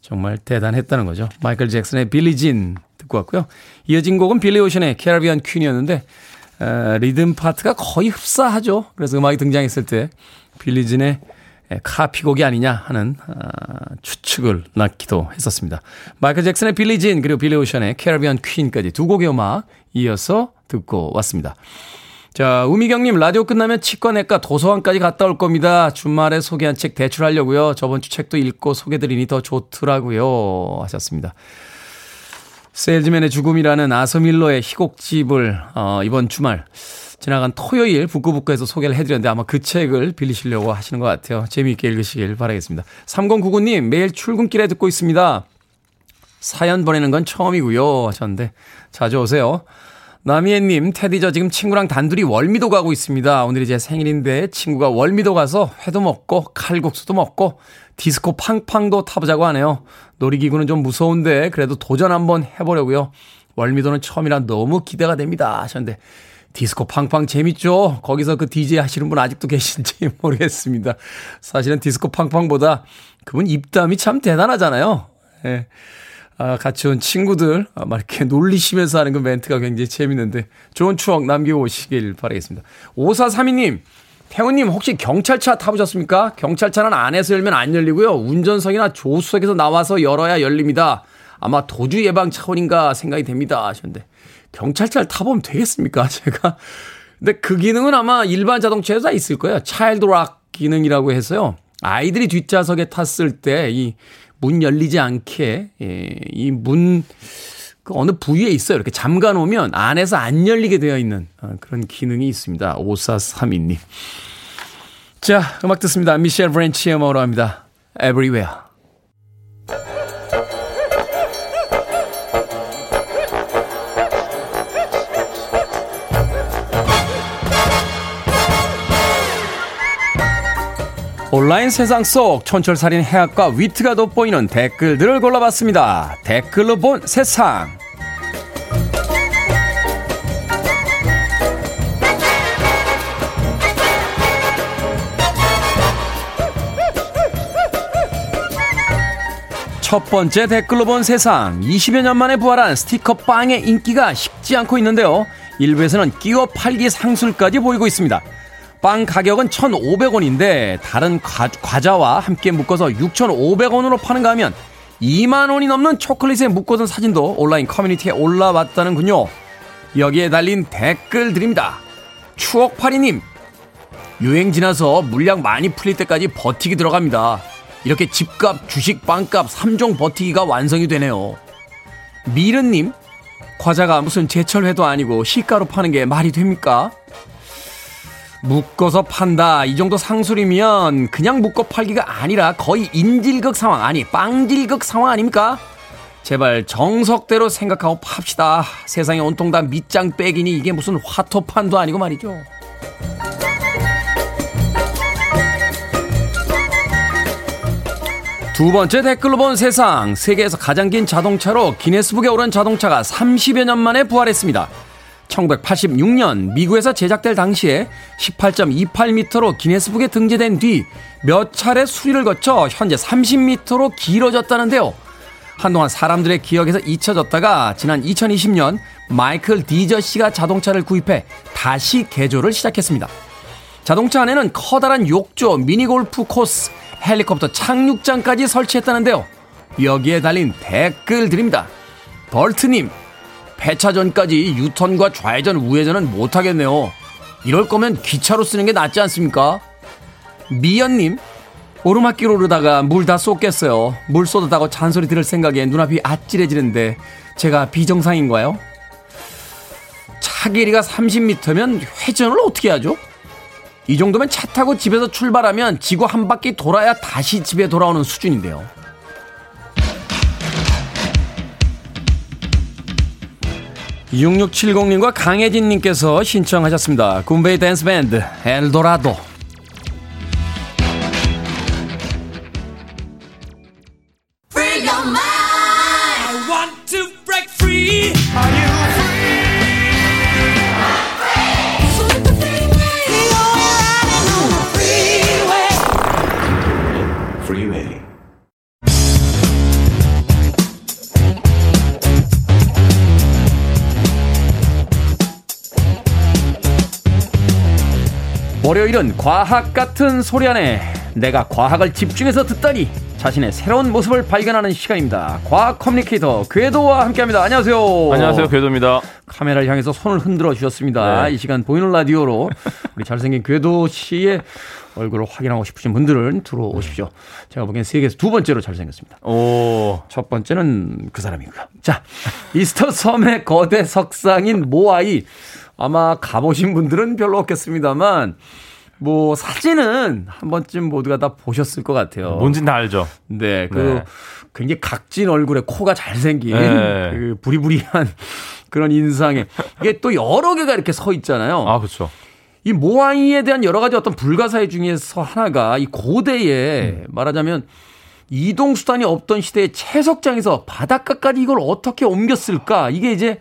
정말 대단했다는 거죠. 마이클 잭슨의 Billie Jean 듣고 왔고요. 이어진 곡은 빌리 오션의 Caribbean Queen이었는데 어, 리듬 파트가 거의 흡사하죠. 그래서 음악이 등장했을 때 빌리진의 예, 카피곡이 아니냐 하는 아, 추측을 낳기도 했었습니다. 마이클 잭슨의 빌리진 그리고 빌리 오션의 캐러비안 퀸까지 두 곡의 음악 이어서 듣고 왔습니다. 자, 우미경님, 라디오 끝나면 치과내과 도서관까지 갔다 올 겁니다. 주말에 소개한 책 대출하려고요. 저번 주 책도 읽고 소개드리니 더 좋더라고요. 하셨습니다. 세일즈맨의 죽음이라는 아서밀러의 희곡집을, 어, 이번 주말 지나간 토요일 북구북구에서 소개를 해드렸는데 아마 그 책을 빌리시려고 하시는 것 같아요. 재미있게 읽으시길 바라겠습니다. 3099님 매일 출근길에 듣고 있습니다. 사연 보내는 건 처음이고요 하셨는데 자주 오세요. 남희애님, 테디 저 지금 친구랑 단둘이 월미도 가고 있습니다. 오늘이 제 생일인데 친구가 월미도 가서 회도 먹고 칼국수도 먹고 디스코 팡팡도 타보자고 하네요. 놀이기구는 좀 무서운데 그래도 도전 한번 해보려고요. 월미도는 처음이라 너무 기대가 됩니다 하셨는데 디스코 팡팡 재밌죠? 거기서 그 DJ 하시는 분 아직도 계신지 모르겠습니다. 사실은 디스코 팡팡보다 그분 입담이 참 대단하잖아요. 예. 아, 같이 온 친구들, 아, 막 이렇게 놀리시면서 하는 그 멘트가 굉장히 재밌는데 좋은 추억 남기고 오시길 바라겠습니다. 5432님, 태훈님 혹시 경찰차 타보셨습니까? 경찰차는 안에서 열면 안 열리고요. 운전석이나 조수석에서 나와서 열어야 열립니다. 아마 도주 예방 차원인가 생각이 됩니다. 하셨는데. 경찰차를 타보면 되겠습니까? 제가. 근데 그 기능은 아마 일반 자동차에도 다 있을 거예요. child lock 기능이라고 해서요. 아이들이 뒷좌석에 탔을 때 이 문 열리지 않게 예, 이문 그 어느 부위에 있어요. 이렇게 잠가 놓으면 안에서 안 열리게 되어 있는 어, 그런 기능이 있습니다. 5432님. 자, 음악 듣습니다. 미셸 브랜치의 음악으로 합니다. Everywhere. 온라인 세상 속 천철살인 해학과 위트가 돋보이는 댓글들을 골라봤습니다. 댓글로 본 세상. 첫 번째 댓글로 본 세상. 20여 년 만에 부활한 스티커 빵의 인기가 식지 않고 있는데요. 일부에서는 끼워 팔기 상술까지 보이고 있습니다. 빵 가격은 1,500원인데 다른 과, 자와 함께 묶어서 6,500원으로 파는가 하면 2만 원이 넘는 초콜릿에 묶어둔 사진도 온라인 커뮤니티에 올라왔다는군요. 여기에 달린 댓글들입니다. 추억파리님, 유행 지나서 물량 많이 풀릴 때까지 버티기 들어갑니다. 이렇게 집값, 주식, 빵값 3종 버티기가 완성이 되네요. 미르님, 과자가 무슨 제철회도 아니고 시가로 파는 게 말이 됩니까? 묶어서 판다. 이 정도 상술이면 그냥 묶어 팔기가 아니라 거의 인질극 상황, 아니, 빵질극 상황 아닙니까? 제발 정석대로 생각하고 팝시다. 세상에 온통 다 밑장 빼기니 이게 무슨 화토판도 아니고 말이죠. 두 번째 댓글로 본 세상. 세계에서 가장 긴 자동차로 기네스북에 오른 자동차가 30여 년 만에 부활했습니다. 1986년 미국에서 제작될 당시에 18.28m로 기네스북에 등재된 뒤 몇 차례 수리를 거쳐 현재 30m로 길어졌다는데요. 한동안 사람들의 기억에서 잊혀졌다가 지난 2020년 마이클 디저 씨가 자동차를 구입해 다시 개조를 시작했습니다. 자동차 안에는 커다란 욕조, 미니골프 코스, 헬리콥터 착륙장까지 설치했다는데요. 여기에 달린 댓글들입니다. 벌트님, 폐차 전까지 유턴과 좌회전, 우회전은 못하겠네요. 이럴 거면 기차로 쓰는 게 낫지 않습니까? 미연님, 오르막길 오르다가 물 다 쏟겠어요. 물 쏟았다고 잔소리 들을 생각에 눈앞이 아찔해지는데 제가 비정상인가요? 차 길이가 30m면 회전을 어떻게 하죠? 이 정도면 차 타고 집에서 출발하면 지구 한 바퀴 돌아야 다시 집에 돌아오는 수준인데요. 6670님과 강혜진님께서 신청하셨습니다. 군베이 댄스밴드 엘도라도 월요일은 과학 같은 소리 안에 내가 과학을 집중해서 듣다니 자신의 새로운 모습을 발견하는 시간입니다. 과학 커뮤니케이터 궤도와 함께합니다. 안녕하세요. 안녕하세요. 궤도입니다. 카메라를 향해서 손을 흔들어 주셨습니다. 네. 이 시간 보이는 라디오로 우리 잘생긴 궤도 씨의 얼굴을 확인하고 싶으신 분들은 들어오십시오. 제가 보기엔 세계에서 두 번째로 잘생겼습니다. 오. 첫 번째는 그 사람이고요. 자, 이스터 섬의 거대 석상인 모아이 아마 가보신 분들은 별로 없겠습니다만 뭐 사진은 한 번쯤 모두가 다 보셨을 것 같아요. 뭔진 다 알죠. 네, 그 네. 굉장히 각진 얼굴에 코가 잘생긴 네. 그 부리부리한 그런 인상에 이게 또 여러 개가 이렇게 서 있잖아요. 아, 그렇죠. 이 모아이에 대한 여러 가지 어떤 불가사의 중에서 하나가 이 고대에 음. 말하자면 이동 수단이 없던 시대의 채석장에서 바닷가까지 이걸 어떻게 옮겼을까? 이게 이제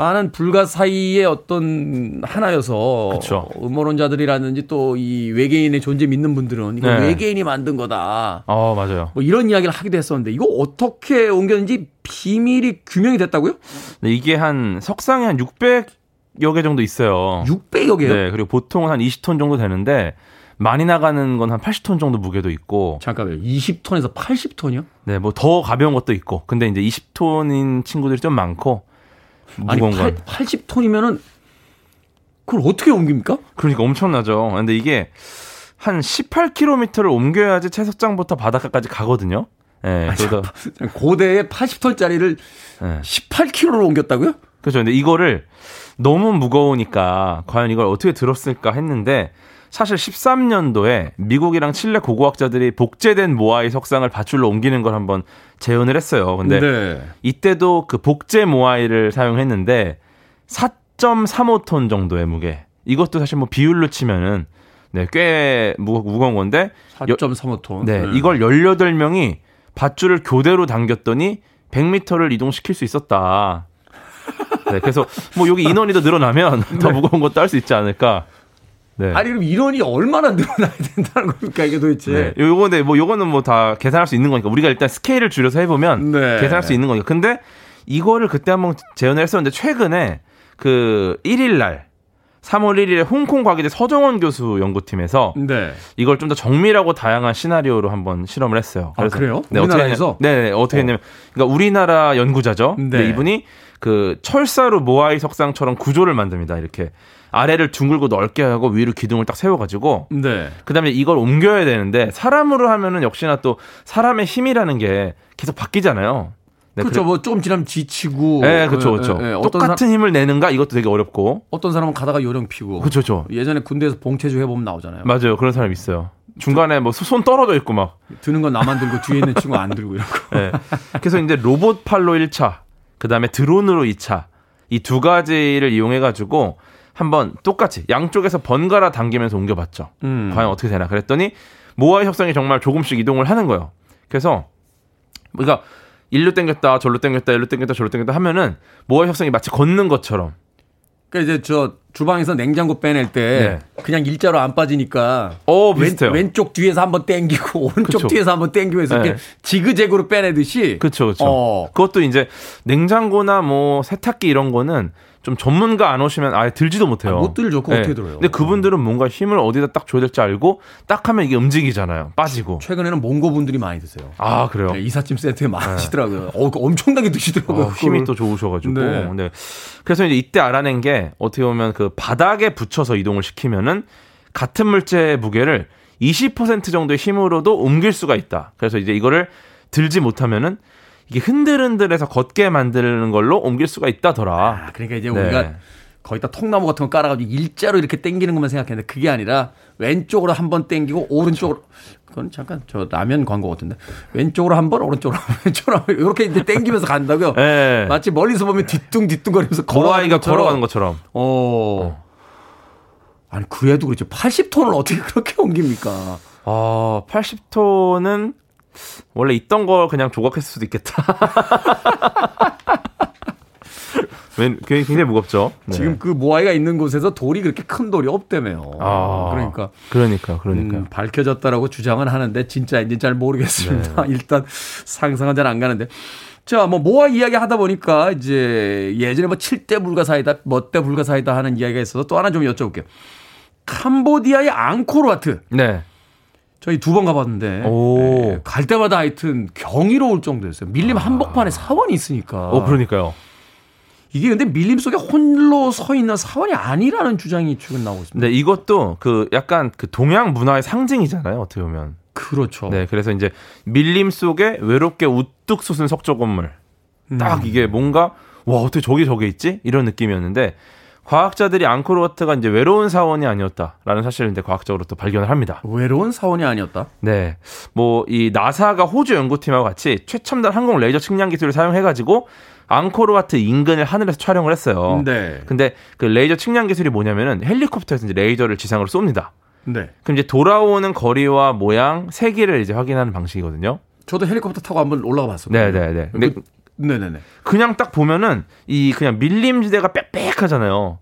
많은 불가사의의 어떤 하나여서 그쵸. 음모론자들이라든지 또 이 외계인의 존재 믿는 분들은 이거 네. 외계인이 만든 거다. 어 맞아요. 뭐 이런 이야기를 하기도 했었는데 이거 어떻게 옮겼는지 비밀이 규명이 됐다고요? 네, 이게 한 석상에 한 600여 개 정도 있어요. 600여 개요? 네, 그리고 보통은 한 20톤 정도 되는데 많이 나가는 건 한 80톤 정도 무게도 있고. 잠깐만요. 20톤에서 80톤이요? 네, 뭐 더 가벼운 것도 있고. 근데 이제 20톤인 친구들이 좀 많고 아니 8, 80톤이면은 그걸 어떻게 옮깁니까? 그러니까 엄청나죠. 근데 이게 한 18km를 옮겨야지 채석장부터 바닷가까지 가거든요. 예. 네, 그래서 고대에 80톤짜리를 네. 18km로 옮겼다고요? 그렇죠. 근데 이거를 너무 무거우니까 과연 이걸 어떻게 들었을까 했는데 사실 13년도에 미국이랑 칠레 고고학자들이 복제된 모아이 석상을 밧줄로 옮기는 걸 한번 재현을 했어요. 근데 네. 이때도 그 복제 모아이를 사용했는데 4.35톤 정도의 무게. 이것도 사실 뭐 비율로 치면은 네, 꽤 무, 무거운 건데 4.35톤. 네, 네, 이걸 18명이 밧줄을 교대로 당겼더니 100m를 이동시킬 수 있었다. 네, 그래서 뭐 여기 인원이 더 늘어나면 더 네. 무거운 것도 할 수 있지 않을까. 네. 아니 그럼 인원이 얼마나 늘어나야 된다는 겁니까 이게 도대체? 네. 요거는 뭐 요거는 뭐 다 계산할 수 있는 거니까 우리가 일단 스케일을 줄여서 해보면 네. 계산할 수 있는 거니까. 근데 이거를 그때 한번 재연을 했었는데 최근에 그 1일 날 3월 1일에 홍콩 과기대 서정원 교수 연구팀에서 네. 이걸 좀 더 정밀하고 다양한 시나리오로 한번 실험을 했어요. 아, 그래요? 네, 우리나라에서? 어떻게 했냐, 네, 네, 어떻게 했냐면 그러니까 우리나라 연구자죠. 네. 근데 이분이 그 철사로 모아이 석상처럼 구조를 만듭니다. 이렇게 아래를 둥글고 넓게 하고 위로 기둥을 딱 세워가지고 네. 그다음에 이걸 옮겨야 되는데 사람으로 하면은 역시나 또 사람의 힘이라는 게 계속 바뀌잖아요. 네, 그렇죠. 그래- 뭐 조금 지나면 지치고. 네, 그렇죠, 예, 그렇죠. 예, 예. 어떤 똑같은 사람, 힘을 내는가 이것도 되게 어렵고. 어떤 사람은 가다가 요령 피고. 그렇죠, 그렇죠. 예전에 군대에서 봉체주 해보면 나오잖아요. 맞아요, 그런 사람 있어요. 중간에 뭐 손 떨어져 있고 막. 드는 건 나만 들고 뒤에 있는 친구 안 들고 거. 네. 그래서 이제 로봇 팔로 1차, 그 다음에 드론으로 2차, 이 두 가지를 이용해 가지고 한번 똑같이 양쪽에서 번갈아 당기면서 옮겨봤죠. 음. 과연 어떻게 되나 그랬더니 모아의 협상이 정말 조금씩 이동을 하는 거예요. 그래서 그러니까 일로 당겼다, 절로 당겼다, 일로 당겼다, 절로 당겼다 하면은 모아의 협상이 마치 걷는 것처럼 그러니까 이제 저 주방에서 냉장고 빼낼 때 그냥 일자로 안 빠지니까 네. 어, 비슷해요. 왼, 쪽 뒤에서 한번 당기고 오른쪽 그쵸. 뒤에서 한번 당기고 해서 네. 이렇게 지그재그로 빼내듯이 그렇죠, 그렇죠. 어. 그것도 이제 냉장고나 뭐 세탁기 이런 거는 좀 전문가 안 오시면 아예 들지도 못해요. 아, 못 들죠. 그거 어떻게 들어요? 근데 그분들은 뭔가 힘을 어디다 딱 줘야 될지 알고 딱 하면 이게 움직이잖아요. 빠지고. 최근에는 몽고 분들이 많이 드세요. 아 그래요. 네, 이삿짐 세트에 많으시더라고요. 어, 그거 엄청나게 드시더라고요. 어, 힘이. 또 좋으셔가지고. 네. 네. 그래서 이제 이때 알아낸 게 어떻게 보면 그 바닥에 붙여서 이동을 시키면은 같은 물체의 무게를 20% 정도의 힘으로도 옮길 수가 있다. 그래서 이제 이거를 들지 못하면은 이게 흔들흔들해서 걷게 만드는 걸로 옮길 수가 있다더라. 아, 그러니까 이제 네. 우리가 거기다 통나무 같은 거 깔아가지고 일자로 이렇게 당기는 것만 생각했는데 그게 아니라 왼쪽으로 한번 당기고 오른쪽으로 그건 잠깐 저 라면 광고 같은데 왼쪽으로 한 번 오른쪽으로 왼쪽으로 이렇게 이제 당기면서 간다고요. 네. 마치 멀리서 보면 뒤뚱 뒤뚱거리면서 고아이가 것처럼. 걸어가는 것처럼. 어. 아니 그래도 그렇지 80톤을 어떻게 그렇게 옮깁니까? 아, 80톤은 원래 있던 걸 그냥 조각했을 수도 있겠다. 웬- 굉장히 무겁죠. 네. 지금 그 모아이가 있는 곳에서 돌이 그렇게 큰 돌이 없다며요. 아, 그러니까 그러니까 그러니까. 음, 밝혀졌다라고 주장은 하는데 진짜인지 잘 모르겠습니다. 일단 상상은 잘 안 가는데. 자, 뭐 모아 이야기 하다 보니까 이제 예전에 뭐 7대 불가사이다, 뭣대 불가사이다 하는 이야기가 있어서 또 하나 좀 여쭤볼게요. 캄보디아의 앙코르와트. 네. 저희 두 번 가봤는데 오. 예, 갈 때마다 하여튼 경이로울 정도였어요. 밀림 한복판에 사원이 있으니까. 어, 그러니까요. 이게 근데 밀림 속에 홀로 서 있는 사원이 아니라는 주장이 최근 나오고 있습니다. 근데 이것도 그 약간 그 동양 문화의 상징이잖아요. 어떻게 보면. 그렇죠. 네. 그래서 이제 밀림 속에 외롭게 우뚝 솟은 석조 건물. 음. 딱 이게 뭔가 와 어떻게 저기 저게 있지 이런 느낌이었는데 과학자들이 앙코르와트가 이제 외로운 사원이 아니었다라는 사실을 이제 과학적으로 또 발견을 합니다. 외로운 사원이 아니었다. 네. 뭐 이 나사가 호주 연구팀하고 같이 최첨단 항공 레이저 측량 기술을 사용해 가지고 앙코르와트 인근을 하늘에서 촬영을 했어요. 네. 근데 그 레이저 측량 기술이 뭐냐면은 헬리콥터에서 이제 레이저를 지상으로 쏩니다. 네. 그럼 이제 돌아오는 거리와 모양, 세기를 이제 확인하는 방식이거든요. 저도 헬리콥터 타고 한번 올라가 봤었거든요. 네, 네, 네. 근데 그, 네네네. 그냥 딱 보면은 이 그냥 밀림지대가 빽빽하잖아요.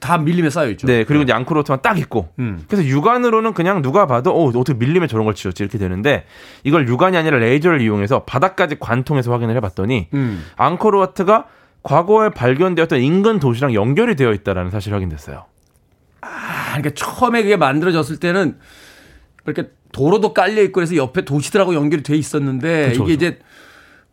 다 밀림에 싸여 있죠. 네, 그리고 이제 앙코르와트만 딱 있고. 음. 그래서 육안으로는 그냥 누가 봐도 어 어떻게 밀림에 저런 걸 지었지 이렇게 되는데 이걸 육안이 아니라 레이저를 이용해서 바닥까지 관통해서 확인을 해봤더니 음. 앙코르와트가 과거에 발견되었던 인근 도시랑 연결이 되어 있다라는 사실이 확인됐어요. 아, 그러니까 처음에 그게 만들어졌을 때는 이렇게 도로도 깔려 있고 그래서 옆에 도시들하고 연결이 돼 있었는데 그쵸, 이게 그쵸. 이제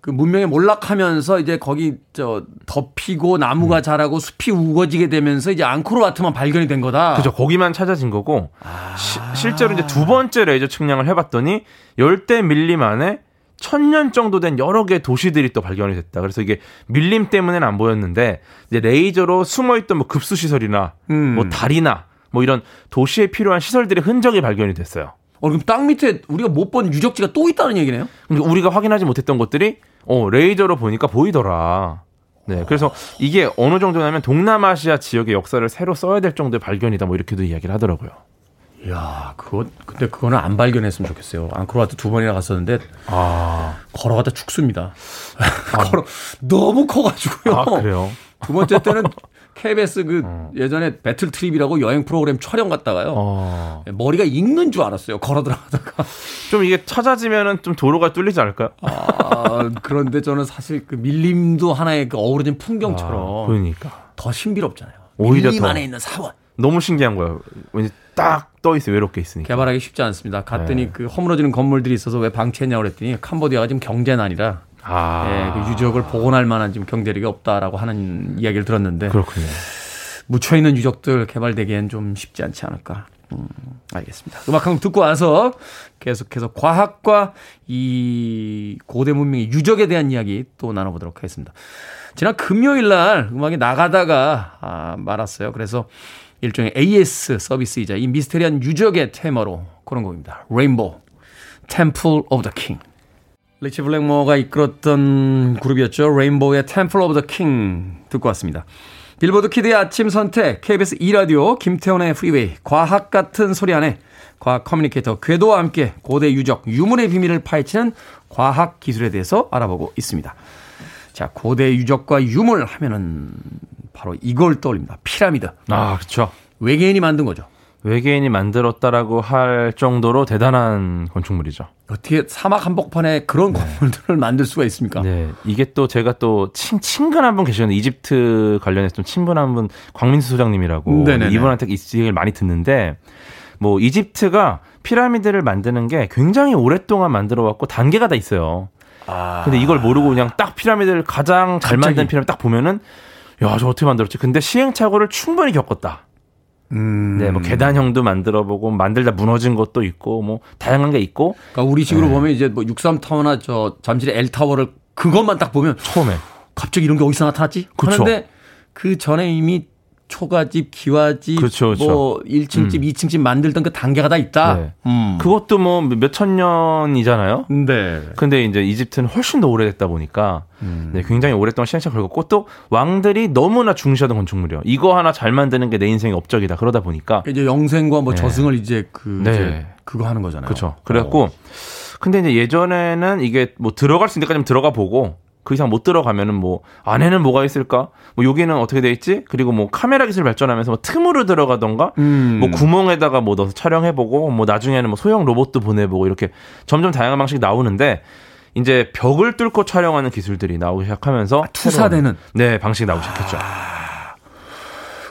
그 문명에 몰락하면서 이제 거기 저 덮이고 나무가 음. 자라고 숲이 우거지게 되면서 이제 앙코르와트만 발견이 된 거다. 그죠 거기만 찾아진 거고 아. 시- 실제로 이제 두 번째 레이저 측량을 해봤더니 열대 밀림 안에 천년 정도 된 여러 개의 도시들이 또 발견이 됐다. 그래서 이게 밀림 때문에는 안 보였는데 이제 레이저로 숨어있던 뭐 급수 시설이나 음. 뭐 다리나 뭐 이런 도시에 필요한 시설들의 흔적이 발견이 됐어요. 어, 그럼 땅 밑에 우리가 못 본 유적지가 또 있다는 얘기네요? 우리가 확인하지 못했던 것들이 어 레이저로 보니까 보이더라. 네, 그래서 이게 어느 정도냐면 동남아시아 지역의 역사를 새로 써야 될 정도의 발견이다. 뭐 이렇게도 이야기를 하더라고요. 이야, 그거, 근데 그거는 안 발견했으면 좋겠어요. 앙코르와트 두 번이나 갔었는데, 아, 걸어가다 죽습니다. 걸어, 너무 커 가지고요. 아 그래요. 두 번째 때는 KBS 그 어. 예전에 배틀 트립이라고 여행 프로그램 촬영 갔다가요. 어. 머리가 익는 줄 알았어요. 걸어 들어가다가. 좀 이게 찾아지면은 좀 도로가 뚫리지 않을까요? 아, 그런데 저는 사실 그 밀림도 하나의 그 어우러진 풍경처럼 아, 그러니까 더 신비롭잖아요. 오히려 밀림 더. 안에 있는 사원. 너무 신기한 거예요. 왠지 딱 떠 있어 요 외롭게 있으니까. 개발하기 쉽지 않습니다. 갔더니 네. 그 허물어지는 건물들이 있어서 왜 방치했냐고 그랬더니 캄보디아가 지금 경제난이라 아, 예, 그 유적을 복원할 만한 지금 경제력이 없다라고 하는 이야기를 들었는데 그렇군요. 묻혀 있는 유적들 개발되기엔 좀 쉽지 않지 않을까. 음, 알겠습니다. 음악 한 곡 듣고 와서 계속해서 과학과 이 고대 문명의 유적에 대한 이야기 또 나눠보도록 하겠습니다. 지난 금요일 날 음악이 나가다가 아, 말았어요. 그래서 일종의 AS 서비스이자 이 미스테리한 유적의 테마로 그런 곡입니다. 레인보우, Temple of the King. 리치 블랙모어가 이끌었던 그룹이었죠. 레인보우의 Temple of the King 듣고 왔습니다. 빌보드 키드의 아침 선택, KBS 2라디오, 김태훈의 프리웨이, 과학 같은 소리 안에 과학 커뮤니케이터 궤도와 함께 고대 유적, 유물의 비밀을 파헤치는 과학 기술에 대해서 알아보고 있습니다. 자, 고대 유적과 유물 하면은 바로 이걸 떠올립니다. 피라미드. 아, 그렇죠. 외계인이 만든 거죠. 외계인이 만들었다라고 할 정도로 대단한 건축물이죠. 어떻게 사막 한복판에 그런 건물들을 만들 수가 있습니까? 네, 이게 또 제가 또 친, 친근 한 분 계셨는데 이집트 관련해서 좀 친분 한 분 광민수 소장님이라고 네네네. 이분한테 이 얘기를 많이 듣는데 뭐 이집트가 피라미드를 만드는 게 굉장히 오랫동안 만들어 왔고 단계가 다 있어요. 아, 근데 이걸 모르고 그냥 딱 피라미드를 가장 잘 갑자기. 만든 피라미드 딱 보면은 야, 저 어떻게 만들었지? 근데 시행착오를 충분히 겪었다. 음. 네, 뭐 계단형도 만들어 보고 만들다 무너진 것도 있고 뭐 다양한 게 있고 그러니까 우리 식으로 네. 보면 이제 뭐 63타워나 저 잠실의 L타워를 그것만 딱 보면 처음에 갑자기 이런 게 어디서 나타났지? 그쵸. 하는데 그 전에 이미 초가집, 기와집, 그쵸, 그쵸. 뭐 1층집, 2층 집 만들던 그 단계가 다 있다. 네. 음. 그것도 뭐 몇천 년이잖아요. 네. 근데 이제 이집트는 훨씬 더 오래됐다 보니까 음. 네, 굉장히 오랫동안 시행착오 걸렸고 또 왕들이 너무나 중시하던 건축물이요. 이거 하나 잘 만드는 게 내 인생의 업적이다. 그러다 보니까 이제 영생과 뭐 네. 저승을 이제 그 네. 이제 그거 하는 거잖아요. 그렇죠. 그래갖고 어. 근데 이제 예전에는 이게 뭐 들어갈 수 있는 데까지 들어가 보고 그 이상 못 들어가면은 뭐 안에는 뭐가 있을까? 뭐 여기는 어떻게 돼 있지? 그리고 뭐 카메라 기술 발전하면서 뭐 틈으로 들어가던가 음. 뭐 구멍에다가 뭐 넣어서 촬영해보고 뭐 나중에는 뭐 소형 로봇도 보내보고 이렇게 점점 다양한 방식이 나오는데 이제 벽을 뚫고 촬영하는 기술들이 나오기 시작하면서 아, 투사되는. 네 방식이 나오기 시작했죠.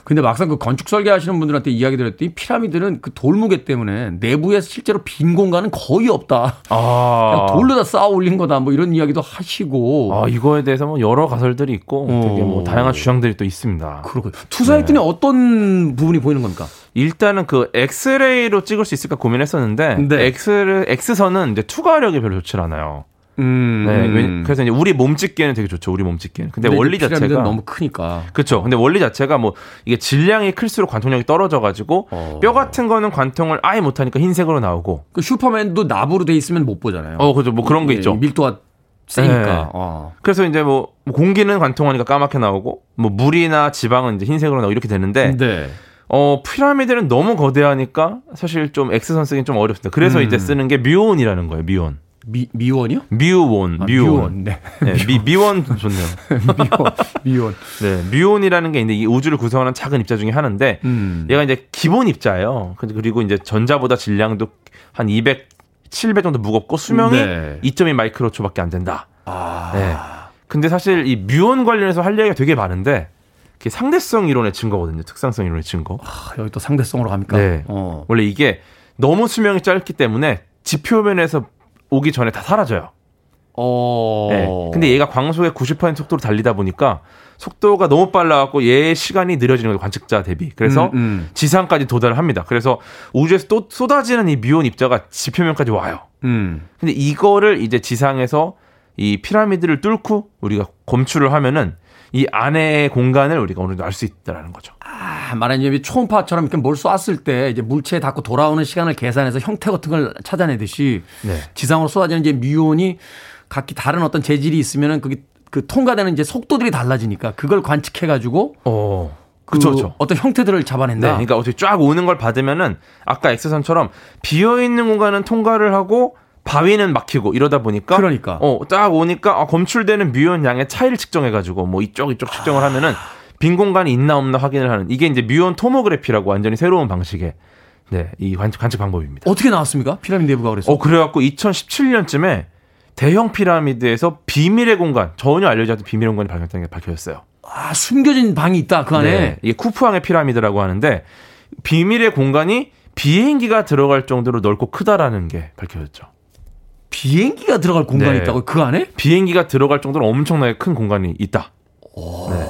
근데 막상 그 건축 설계하시는 분들한테 이야기 드렸더니 피라미드는 그 돌무게 때문에 내부에 실제로 빈 공간은 거의 없다. 아, 돌로 다 쌓아 올린 거다. 뭐 이런 이야기도 하시고. 아 이거에 대해서 뭐 여러 가설들이 있고 되게 뭐 어. 다양한 주장들이 또 있습니다. 그렇군요. 투사했더니 어떤 부분이 보이는 겁니까? 일단은 그 엑스레이로 찍을 수 있을까 고민했었는데 네. 엑스 엑스선은 이제 투과력이 별로 좋지 않아요. 음. 네, 왜- 그래서 이제 우리 몸 찍기에는 되게 좋죠. 우리 몸 찍기에는. 근데, 근데 원리 자체가 너무 크니까. 그렇죠. 근데 원리 자체가 뭐 이게 질량이 클수록 관통력이 떨어져 가지고 어. 뼈 같은 거는 관통을 아예 못 하니까 흰색으로 나오고. 그 슈퍼맨도 납으로 돼 있으면 못 보잖아요. 어, 그죠. 뭐 그런 게 예, 있죠. 밀도가 세니까. 네. 어. 그래서 이제 뭐 공기는 관통하니까 까맣게 나오고 뭐 물이나 지방은 이제 흰색으로 나오고 이렇게 되는데 네. 어 피라미드는 너무 거대하니까 사실 좀 엑스선 쓰긴 좀 어렵습니다. 그래서 음. 이제 쓰는 게 뮤온이라는 거예요. 뮤온. 미, 미원이요? 뮤온, 아, 뮤온. 네. 네, 미, 미원 좋네요. 미원. 미원. 네, 뮤온이라는 게 이제 이 우주를 구성하는 작은 입자 중에 하나인데 음. 얘가 이제 기본 입자예요. 그리고 이제 전자보다 질량도 한 200, 700 정도 무겁고 수명이 네. 2.2 마이크로초밖에 안 된다. 아. 네. 근데 사실 이 뮤온 관련해서 할 얘기가 되게 많은데 그게 상대성 이론의 증거거든요. 특상성 이론의 증거. 아, 여기 또 상대성으로 갑니까? 네. 어. 원래 이게 너무 수명이 짧기 때문에 지표면에서 오기 전에 다 사라져요. 어. 네. 근데 얘가 광속의 90% 속도로 달리다 보니까 속도가 너무 빨라갖고 얘의 시간이 느려지는 거예요. 관측자 대비. 그래서 음, 음. 지상까지 도달을 합니다. 그래서 우주에서 또 쏟아지는 이 미온 입자가 지표면까지 와요. 음. 근데 이거를 이제 지상에서 이 피라미드를 뚫고 우리가 검출을 하면은 이 안의 공간을 우리가 어느 정도 알 수 있다라는 거죠. 아, 말하자면 초음파처럼 이렇게 뭘 쐈을 때 이제 물체에 닿고 돌아오는 시간을 계산해서 형태 같은 걸 찾아내듯이 네. 지상으로 쏟아지는 이제 미온이 각기 다른 어떤 재질이 있으면은 그게 그 통과되는 이제 속도들이 달라지니까 그걸 관측해 가지고 어. 그 그쵸, 그쵸. 어떤 형태들을 네, 잡아낸다. 그러니까 어떻게 쫙 오는 걸 받으면은 아까 엑스선처럼 비어 있는 공간은 통과를 하고 바위는 막히고 이러다 보니까 그러니까. 어, 딱 오니까 아, 검출되는 뮤온 양의 차이를 측정해 가지고 뭐 이쪽 이쪽 측정을 하면은 빈 공간이 있나 없나 확인을 하는 이게 이제 뮤온 tomography라고 완전히 새로운 방식의 네, 이 관측, 관측 방법입니다. 어떻게 나왔습니까? 피라미드 내부가 그래서. 어, 그래 갖고 2017년쯤에 대형 피라미드에서 비밀의 공간, 전혀 알려지지 않던 비밀의 공간이 발견된 게 밝혀졌어요. 아, 숨겨진 방이 있다, 그 안에. 네, 이게 쿠푸왕의 피라미드라고 하는데 비밀의 공간이 비행기가 들어갈 정도로 넓고 크다라는 게 밝혀졌죠. 비행기가 들어갈 공간이 네. 있다고 그 안에? 비행기가 들어갈 정도로 엄청나게 큰 공간이 있다. 네.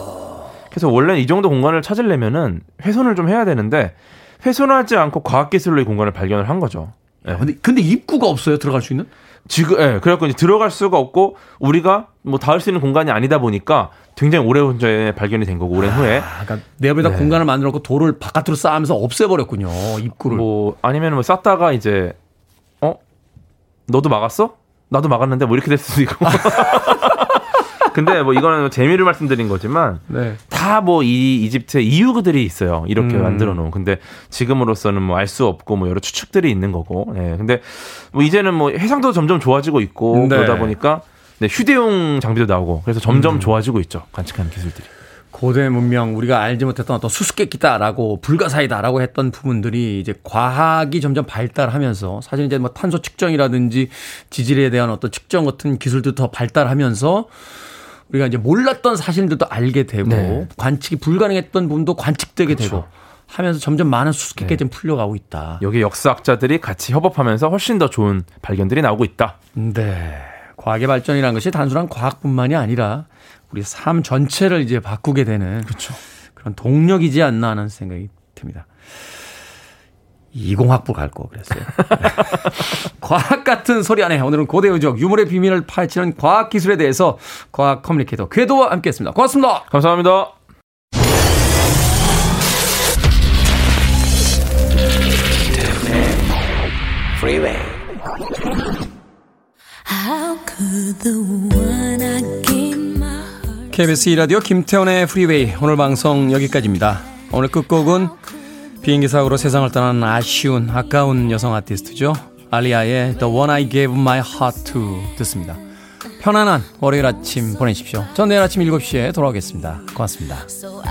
그래서 원래 이 정도 공간을 찾으려면은 훼손을 좀 해야 되는데 훼손하지 않고 과학기술로 이 공간을 발견을 한 거죠. 네. 근데, 근데 입구가 없어요, 들어갈 수 있는? 지금, 예, 그래갖고 이제 들어갈 수가 없고, 우리가 뭐 닿을 수 있는 공간이 아니다 보니까 굉장히 오래 전에 발견이 된 거고, 오랜 후에. 아, 그러니까 내부에다 네. 공간을 만들어 놓고 돌을 바깥으로 쌓으면서 없애버렸군요, 입구를. 뭐, 아니면 뭐 쌌다가 이제, 어? 너도 막았어? 나도 막았는데 뭐 이렇게 될 수도 있고. 근데 뭐 이거는 뭐 재미를 말씀드린 거지만, 네. 다뭐 이 이집트에 이유들이 있어요. 이렇게 음. 만들어 놓은. 근데 지금으로서는 뭐 알 수 없고 뭐 여러 추측들이 있는 거고. 네. 근데 뭐 이제는 뭐 해상도 점점 좋아지고 있고 네. 그러다 보니까 네, 휴대용 장비도 나오고 그래서 점점 음. 좋아지고 있죠. 관측하는 기술들이. 고대 문명 우리가 알지 못했던 어떤 수수께끼다라고 불가사의다라고 했던 부분들이 이제 과학이 점점 발달하면서 사실 이제 뭐 탄소 측정이라든지 지질에 대한 어떤 측정 같은 기술도 더 발달하면서 우리가 이제 몰랐던 사실들도 알게 되고 네. 관측이 불가능했던 부분도 관측되게 그렇죠. 되고 하면서 점점 많은 수수께끼가 네. 좀 풀려가고 있다. 여기 역사학자들이 같이 협업하면서 훨씬 더 좋은 발견들이 나오고 있다. 네. 과학의 발전이라는 것이 단순한 과학뿐만이 아니라 우리 삶 전체를 이제 바꾸게 되는 그렇죠. 그런 동력이지 않나 하는 생각이 듭니다. 이공학부 갈 거 그랬어요. 과학 같은 소리 안에 오늘은 고대 의적 유물의 비밀을 파헤치는 과학 기술에 대해서 과학 커뮤니케이터 궤도와 함께했습니다. 고맙습니다. 감사합니다. KBS 2라디오 김태훈의 프리웨이 오늘 방송 여기까지입니다. 오늘 끝곡은 비행기 사고로 세상을 떠난 아쉬운 아까운 여성 아티스트죠. 알리아의 The One I Gave My Heart To 듣습니다. 편안한 월요일 아침 보내십시오. 전 내일 아침 7시에 돌아오겠습니다. 고맙습니다. so